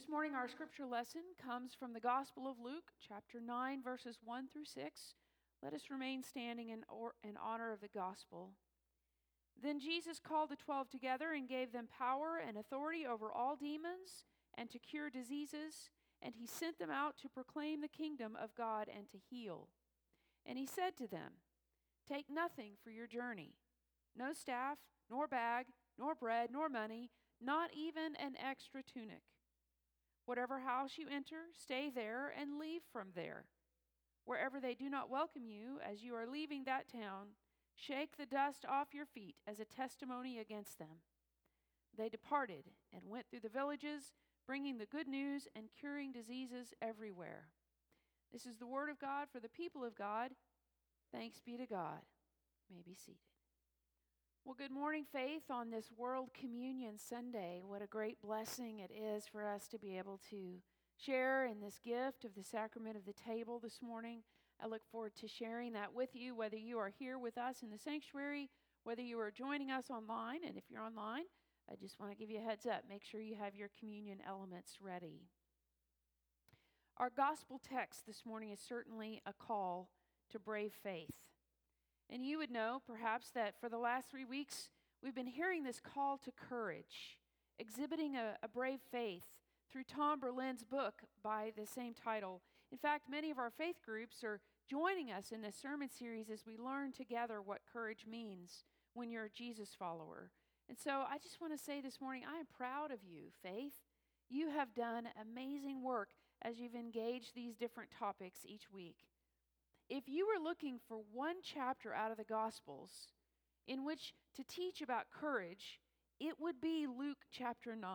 This morning, our scripture lesson comes from the Gospel of Luke, chapter 9, verses 1 through 6. Let us remain standing in, or, in honor of the gospel. Then Jesus called the twelve together and gave them power and authority over all demons and to cure diseases, and he sent them out to proclaim the kingdom of God and to heal. And he said to them, Take nothing for your journey no staff, nor bag, nor bread, nor money, not even an extra tunic. Whatever house you enter, stay there and leave from there. Wherever they do not welcome you as you are leaving that town, shake the dust off your feet as a testimony against them. They departed and went through the villages, bringing the good news and curing diseases everywhere. This is the word of God for the people of God. Thanks be to God. You may be seated. Well, good morning, Faith, on this World Communion Sunday. What a great blessing it is for us to be able to share in this gift of the sacrament of the table this morning. I look forward to sharing that with you, whether you are here with us in the sanctuary, whether you are joining us online. And if you're online, I just want to give you a heads up make sure you have your communion elements ready. Our gospel text this morning is certainly a call to brave faith. And you would know, perhaps, that for the last three weeks, we've been hearing this call to courage, exhibiting a, a, brave faith through Tom Berlin's book by the same title. In fact, many of our faith groups are joining us in this sermon series as we learn together what courage means when you're a Jesus follower. And so I just want to say this morning, I am proud of you, Faith. You have done amazing work as you've engaged these different topics each week if you were looking for one chapter out of the Gospels in which to teach about courage, it would be Luke chapter 9.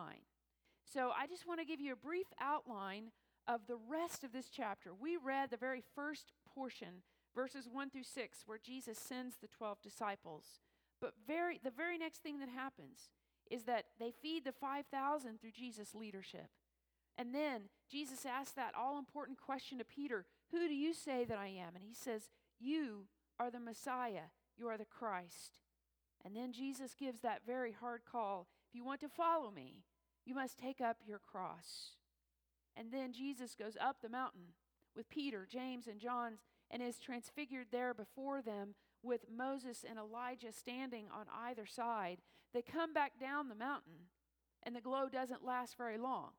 So I just want to give you a brief outline of the rest of this chapter. We read the very first portion, verses 1 through 6, where Jesus sends the 12 disciples. But very, the very next thing that happens is that they feed the 5,000 through Jesus' leadership. And then Jesus asks that all important question to Peter Who do you say that I am? And he says, You are the Messiah, you are the Christ. And then Jesus gives that very hard call If you want to follow me, you must take up your cross. And then Jesus goes up the mountain with Peter, James, and John and is transfigured there before them with Moses and Elijah standing on either side. They come back down the mountain, and the glow doesn't last very long.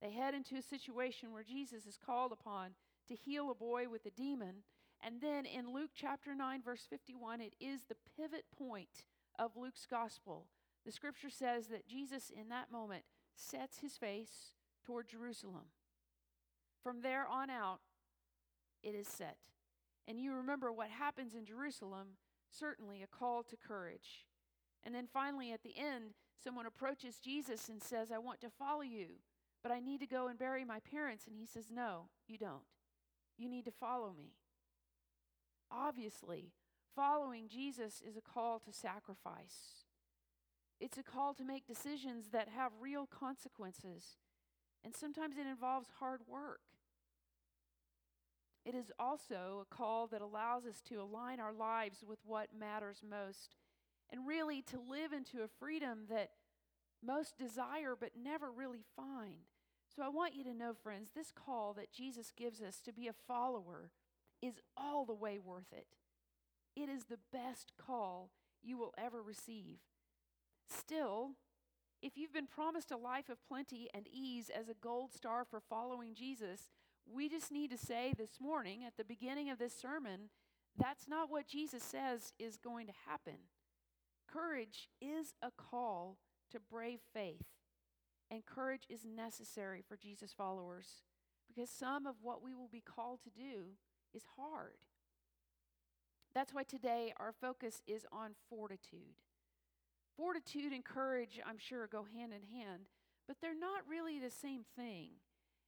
They head into a situation where Jesus is called upon to heal a boy with a demon. And then in Luke chapter 9, verse 51, it is the pivot point of Luke's gospel. The scripture says that Jesus, in that moment, sets his face toward Jerusalem. From there on out, it is set. And you remember what happens in Jerusalem, certainly a call to courage. And then finally, at the end, someone approaches Jesus and says, I want to follow you but I need to go and bury my parents. And he says, No, you don't. You need to follow me. Obviously, following Jesus is a call to sacrifice, it's a call to make decisions that have real consequences. And sometimes it involves hard work. It is also a call that allows us to align our lives with what matters most and really to live into a freedom that most desire but never really find. So I want you to know, friends, this call that Jesus gives us to be a follower is all the way worth it. It is the best call you will ever receive. Still, if you've been promised a life of plenty and ease as a gold star for following Jesus, we just need to say this morning at the beginning of this sermon that's not what Jesus says is going to happen. Courage is a call to brave faith. And courage is necessary for Jesus followers because some of what we will be called to do is hard. That's why today our focus is on fortitude. Fortitude and courage, I'm sure, go hand in hand, but they're not really the same thing.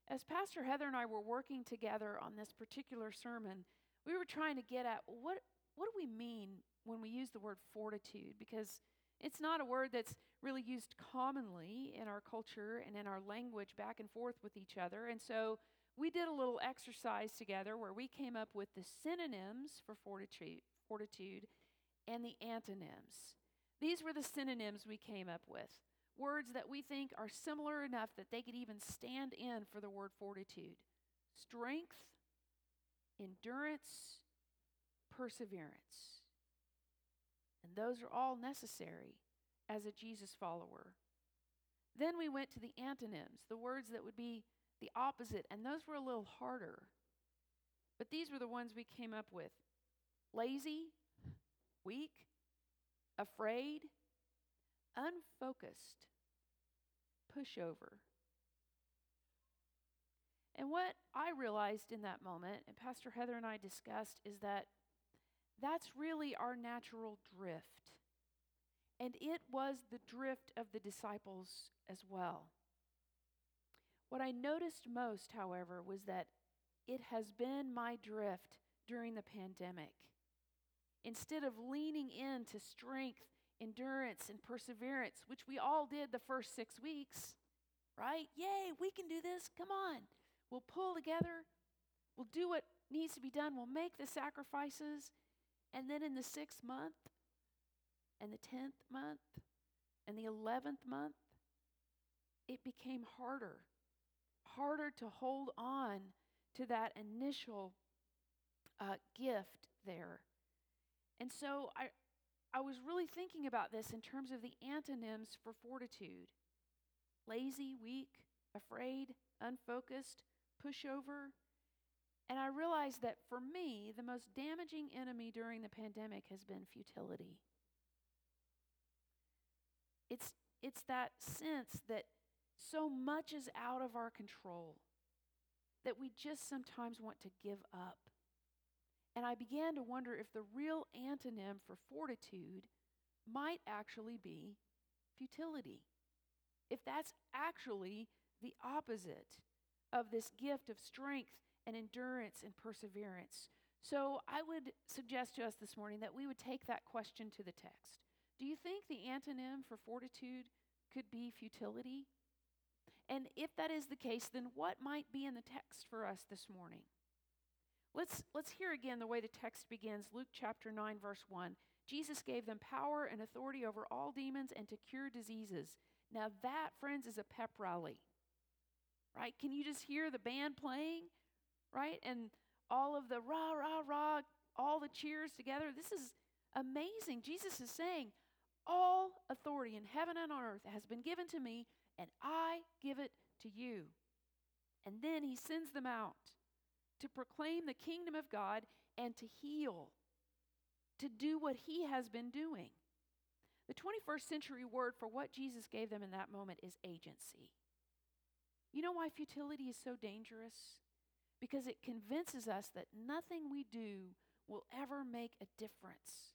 As Pastor Heather and I were working together on this particular sermon, we were trying to get at what, what do we mean when we use the word fortitude? Because it's not a word that's really used commonly in our culture and in our language back and forth with each other. And so we did a little exercise together where we came up with the synonyms for fortitude, fortitude and the antonyms. These were the synonyms we came up with. words that we think are similar enough that they could even stand in for the word fortitude strength, endurance, perseverance. And those are all necessary as a Jesus follower. Then we went to the antonyms, the words that would be the opposite, and those were a little harder. But these were the ones we came up with lazy, weak, afraid, unfocused, pushover. And what I realized in that moment, and Pastor Heather and I discussed, is that that's really our natural drift. And it was the drift of the disciples as well. What I noticed most, however, was that it has been my drift during the pandemic. Instead of leaning into strength, endurance, and perseverance, which we all did the first six weeks, right? Yay, we can do this. Come on. We'll pull together. We'll do what needs to be done. We'll make the sacrifices. And then in the sixth month, and the 10th month, and the 11th month, it became harder. Harder to hold on to that initial uh, gift there. And so I, I was really thinking about this in terms of the antonyms for fortitude lazy, weak, afraid, unfocused, pushover. And I realized that for me, the most damaging enemy during the pandemic has been futility. It's, it's that sense that so much is out of our control that we just sometimes want to give up. And I began to wonder if the real antonym for fortitude might actually be futility. If that's actually the opposite of this gift of strength and endurance and perseverance. So I would suggest to us this morning that we would take that question to the text. Do you think the antonym for fortitude could be futility? And if that is the case, then what might be in the text for us this morning? Let's, let's hear again the way the text begins Luke chapter 9, verse 1. Jesus gave them power and authority over all demons and to cure diseases. Now, that, friends, is a pep rally, right? Can you just hear the band playing, right? And all of the rah, rah, rah, all the cheers together. This is amazing. Jesus is saying, All authority in heaven and on earth has been given to me, and I give it to you. And then he sends them out to proclaim the kingdom of God and to heal, to do what he has been doing. The 21st century word for what Jesus gave them in that moment is agency. You know why futility is so dangerous? Because it convinces us that nothing we do will ever make a difference.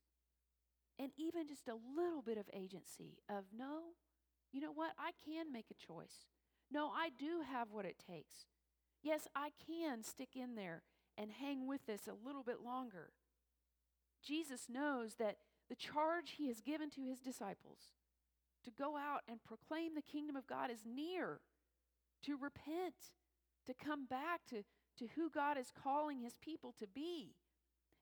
And even just a little bit of agency of no, you know what? I can make a choice. No, I do have what it takes. Yes, I can stick in there and hang with this a little bit longer. Jesus knows that the charge he has given to his disciples to go out and proclaim the kingdom of God is near, to repent, to come back to, to who God is calling his people to be.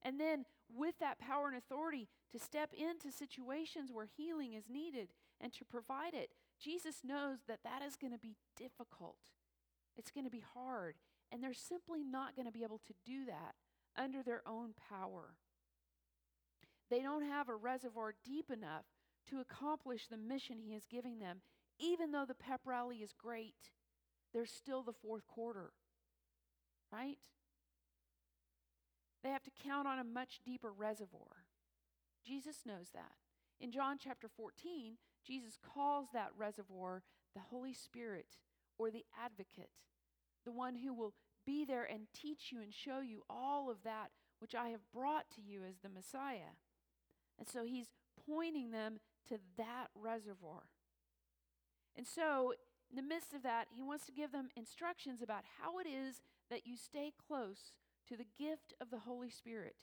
And then, with that power and authority, to step into situations where healing is needed and to provide it. Jesus knows that that is going to be difficult. It's going to be hard. And they're simply not going to be able to do that under their own power. They don't have a reservoir deep enough to accomplish the mission He is giving them. Even though the pep rally is great, there's still the fourth quarter, right? They have to count on a much deeper reservoir. Jesus knows that. In John chapter 14, Jesus calls that reservoir the Holy Spirit or the advocate, the one who will be there and teach you and show you all of that which I have brought to you as the Messiah. And so he's pointing them to that reservoir. And so, in the midst of that, he wants to give them instructions about how it is that you stay close to the gift of the Holy Spirit.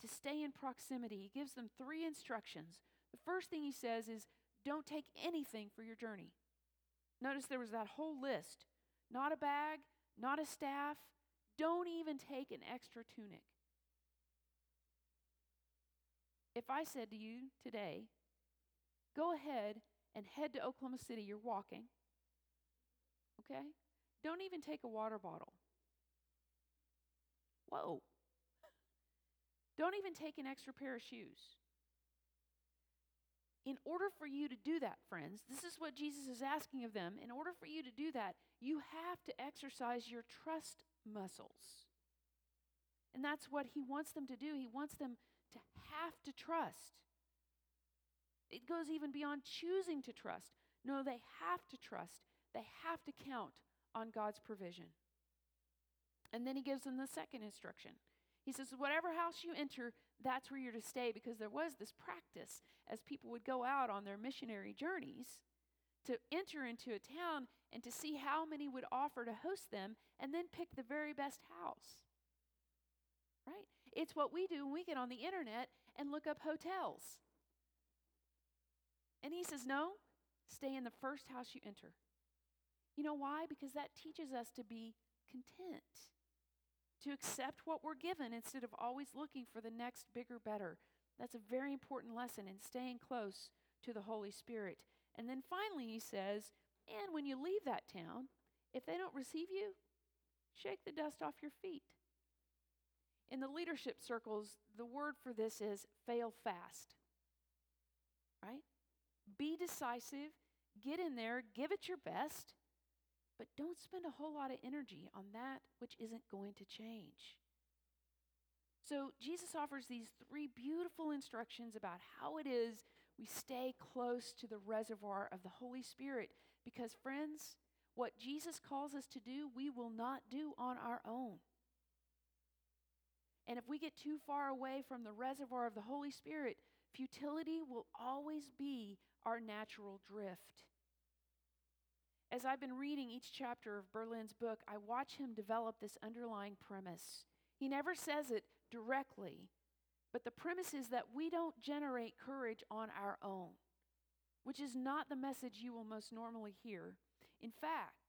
To stay in proximity, he gives them three instructions. The first thing he says is don't take anything for your journey. Notice there was that whole list not a bag, not a staff, don't even take an extra tunic. If I said to you today, go ahead and head to Oklahoma City, you're walking. Okay? Don't even take a water bottle. Whoa. Don't even take an extra pair of shoes. In order for you to do that, friends, this is what Jesus is asking of them. In order for you to do that, you have to exercise your trust muscles. And that's what he wants them to do. He wants them to have to trust. It goes even beyond choosing to trust. No, they have to trust. They have to count on God's provision. And then he gives them the second instruction. He says, Whatever house you enter, that's where you're to stay, because there was this practice as people would go out on their missionary journeys to enter into a town and to see how many would offer to host them and then pick the very best house. Right? It's what we do when we get on the internet and look up hotels. And he says, No, stay in the first house you enter. You know why? Because that teaches us to be content, to accept what we're given instead of always looking for the next bigger, better. That's a very important lesson in staying close to the Holy Spirit. And then finally, he says, and when you leave that town, if they don't receive you, shake the dust off your feet. In the leadership circles, the word for this is fail fast. Right? Be decisive, get in there, give it your best, but don't spend a whole lot of energy on that which isn't going to change. So, Jesus offers these three beautiful instructions about how it is we stay close to the reservoir of the Holy Spirit. Because, friends, what Jesus calls us to do, we will not do on our own. And if we get too far away from the reservoir of the Holy Spirit, futility will always be our natural drift. As I've been reading each chapter of Berlin's book, I watch him develop this underlying premise. He never says it directly, but the premise is that we don't generate courage on our own, which is not the message you will most normally hear. In fact,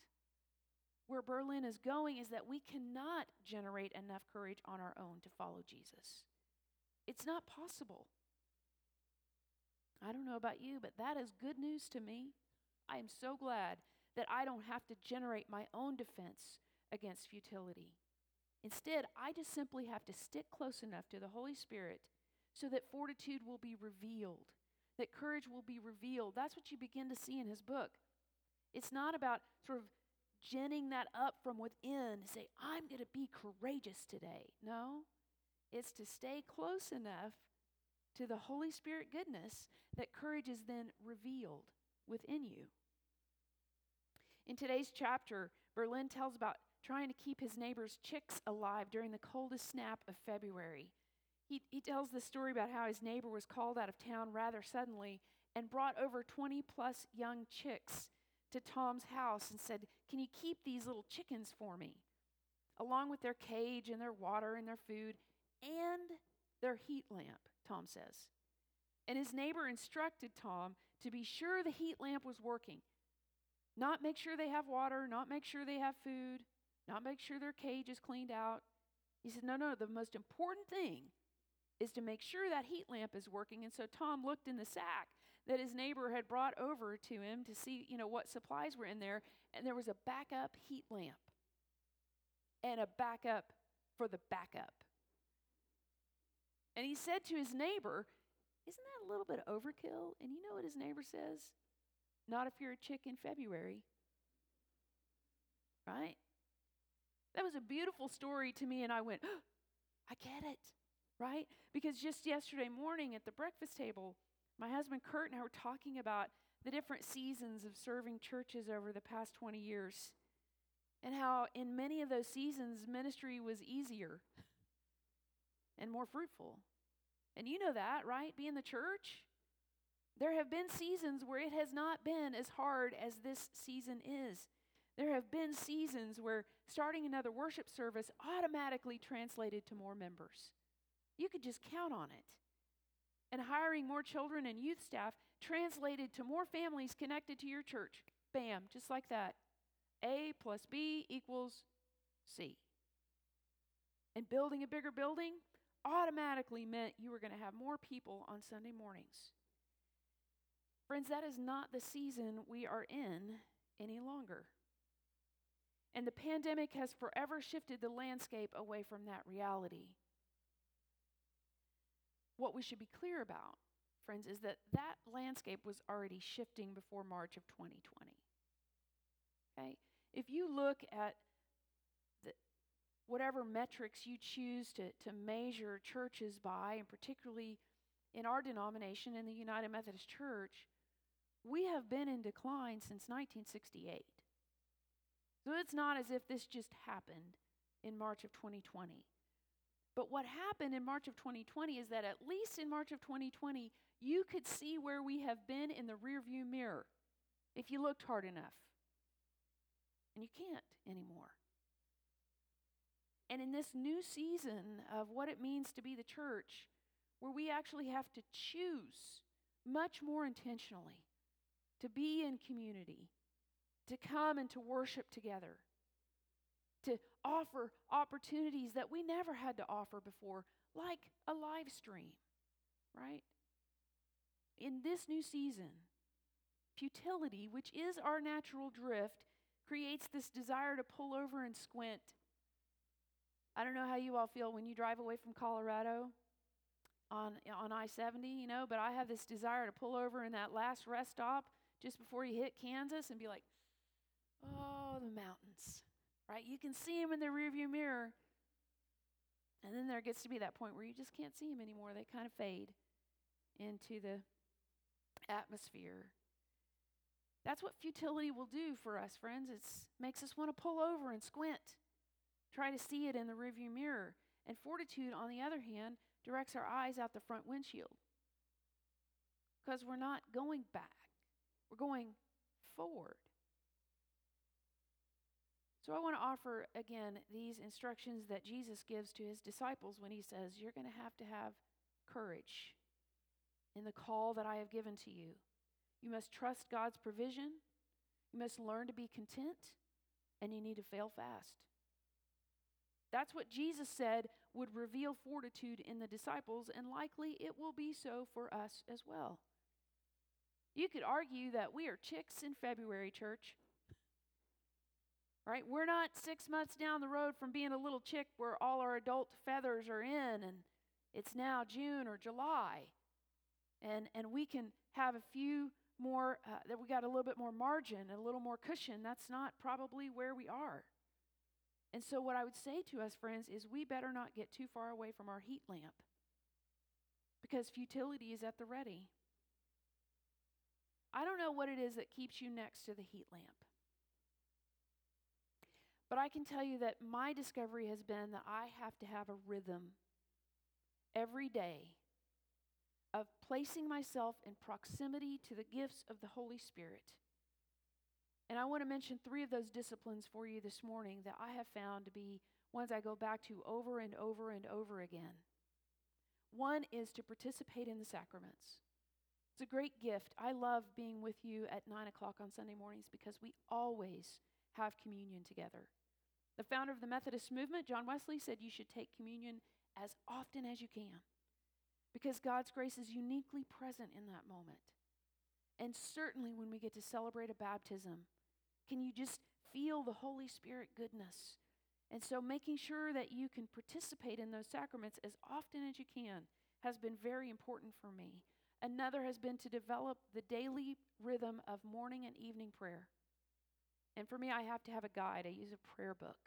where Berlin is going is that we cannot generate enough courage on our own to follow Jesus. It's not possible. I don't know about you, but that is good news to me. I am so glad that I don't have to generate my own defense against futility. Instead, I just simply have to stick close enough to the Holy Spirit so that fortitude will be revealed, that courage will be revealed. That's what you begin to see in his book. It's not about sort of ginning that up from within to say, I'm going to be courageous today. No, it's to stay close enough to the Holy Spirit goodness that courage is then revealed within you. In today's chapter, Berlin tells about trying to keep his neighbor's chicks alive during the coldest snap of February. He, he tells the story about how his neighbor was called out of town rather suddenly and brought over 20 plus young chicks to Tom's house and said, Can you keep these little chickens for me? Along with their cage and their water and their food and their heat lamp, Tom says. And his neighbor instructed Tom to be sure the heat lamp was working. Not make sure they have water, not make sure they have food, not make sure their cage is cleaned out. He said, No, no, the most important thing is to make sure that heat lamp is working. And so Tom looked in the sack that his neighbor had brought over to him to see, you know, what supplies were in there, and there was a backup heat lamp and a backup for the backup. And he said to his neighbor, Isn't that a little bit overkill? And you know what his neighbor says? Not if you're a chick in February. Right? That was a beautiful story to me, and I went, oh, I get it. Right? Because just yesterday morning at the breakfast table, my husband Kurt and I were talking about the different seasons of serving churches over the past 20 years, and how in many of those seasons, ministry was easier and more fruitful. And you know that, right? Being in the church. There have been seasons where it has not been as hard as this season is. There have been seasons where starting another worship service automatically translated to more members. You could just count on it. And hiring more children and youth staff translated to more families connected to your church. Bam, just like that. A plus B equals C. And building a bigger building automatically meant you were going to have more people on Sunday mornings. Friends, that is not the season we are in any longer. And the pandemic has forever shifted the landscape away from that reality. What we should be clear about, friends, is that that landscape was already shifting before March of 2020. Okay? If you look at the, whatever metrics you choose to, to measure churches by, and particularly in our denomination, in the United Methodist Church, we have been in decline since 1968. So it's not as if this just happened in March of 2020. But what happened in March of 2020 is that at least in March of 2020, you could see where we have been in the rearview mirror if you looked hard enough. And you can't anymore. And in this new season of what it means to be the church, where we actually have to choose much more intentionally to be in community, to come and to worship together, to offer opportunities that we never had to offer before, like a live stream, right? In this new season, futility, which is our natural drift, creates this desire to pull over and squint. I don't know how you all feel when you drive away from Colorado on on I-70, you know, but I have this desire to pull over in that last rest stop just before you hit Kansas and be like, "Oh, the mountains." Right? You can see them in the rearview mirror. And then there gets to be that point where you just can't see them anymore. They kind of fade into the atmosphere. That's what futility will do for us, friends. It makes us want to pull over and squint, try to see it in the rearview mirror. And fortitude, on the other hand, directs our eyes out the front windshield because we're not going back, we're going forward. So I want to offer again these instructions that Jesus gives to his disciples when he says, You're going to have to have courage in the call that I have given to you. You must trust God's provision. You must learn to be content, and you need to fail fast. That's what Jesus said would reveal fortitude in the disciples, and likely it will be so for us as well. You could argue that we are chicks in February, church. Right? We're not six months down the road from being a little chick where all our adult feathers are in and it's now June or July. And, and we can have a few more, uh, that we got a little bit more margin a little more cushion. That's not probably where we are. And so, what I would say to us, friends, is we better not get too far away from our heat lamp because futility is at the ready. I don't know what it is that keeps you next to the heat lamp. But I can tell you that my discovery has been that I have to have a rhythm every day of placing myself in proximity to the gifts of the Holy Spirit. And I want to mention three of those disciplines for you this morning that I have found to be ones I go back to over and over and over again. One is to participate in the sacraments. It's a great gift. I love being with you at 9 o'clock on Sunday mornings because we always have communion together. The founder of the Methodist movement, John Wesley, said you should take communion as often as you can because God's grace is uniquely present in that moment. And certainly when we get to celebrate a baptism, can you just feel the Holy Spirit goodness? And so making sure that you can participate in those sacraments as often as you can has been very important for me. Another has been to develop the daily rhythm of morning and evening prayer. And for me, I have to have a guide. I use a prayer book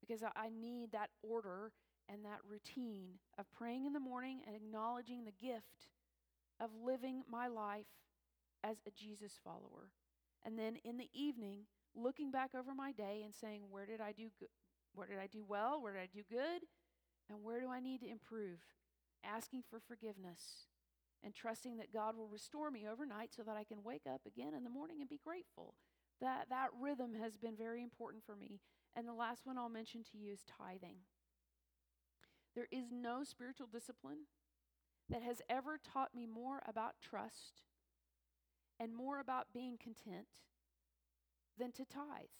because I need that order and that routine of praying in the morning and acknowledging the gift of living my life as a Jesus follower. And then in the evening, looking back over my day and saying, where did I do good? Where did I do well? Where did I do good? And where do I need to improve? Asking for forgiveness and trusting that God will restore me overnight so that I can wake up again in the morning and be grateful. That that rhythm has been very important for me. And the last one I'll mention to you is tithing. There is no spiritual discipline that has ever taught me more about trust and more about being content than to tithe.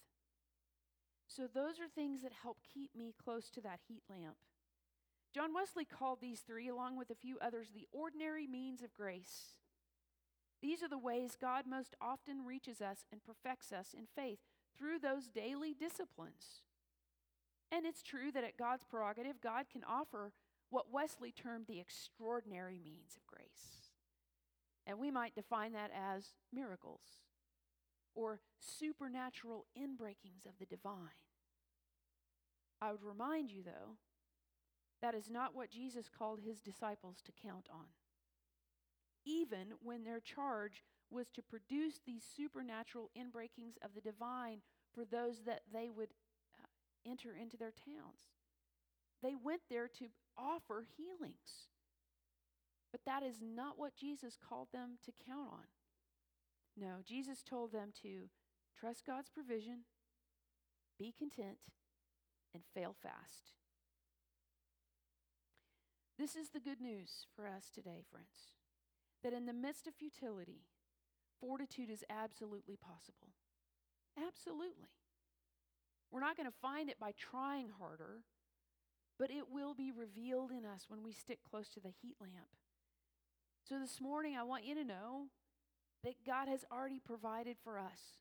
So, those are things that help keep me close to that heat lamp. John Wesley called these three, along with a few others, the ordinary means of grace. These are the ways God most often reaches us and perfects us in faith through those daily disciplines. And it's true that at God's prerogative, God can offer what Wesley termed the extraordinary means of grace. And we might define that as miracles or supernatural inbreakings of the divine. I would remind you, though, that is not what Jesus called his disciples to count on. Even when their charge was to produce these supernatural inbreakings of the divine for those that they would uh, enter into their towns. They went there to offer healings. But that is not what Jesus called them to count on. No, Jesus told them to trust God's provision, be content, and fail fast. This is the good news for us today, friends, that in the midst of futility, fortitude is absolutely possible. Absolutely. We're not going to find it by trying harder, but it will be revealed in us when we stick close to the heat lamp. So this morning, I want you to know that God has already provided for us.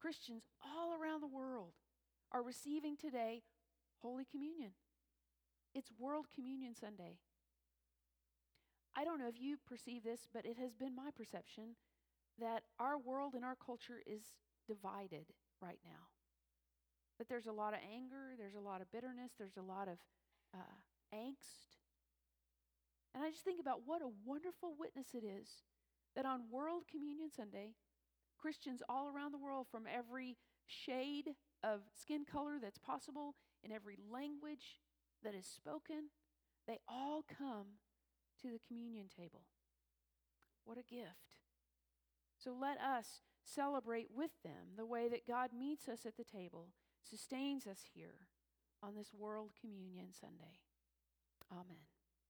Christians all around the world are receiving today Holy Communion. It's World Communion Sunday. I don't know if you perceive this, but it has been my perception that our world and our culture is divided right now. That there's a lot of anger, there's a lot of bitterness, there's a lot of uh, angst. And I just think about what a wonderful witness it is that on World Communion Sunday, Christians all around the world from every shade of skin color that's possible, in every language that is spoken, they all come to the communion table. What a gift. So let us celebrate with them the way that God meets us at the table, sustains us here on this World Communion Sunday. Amen.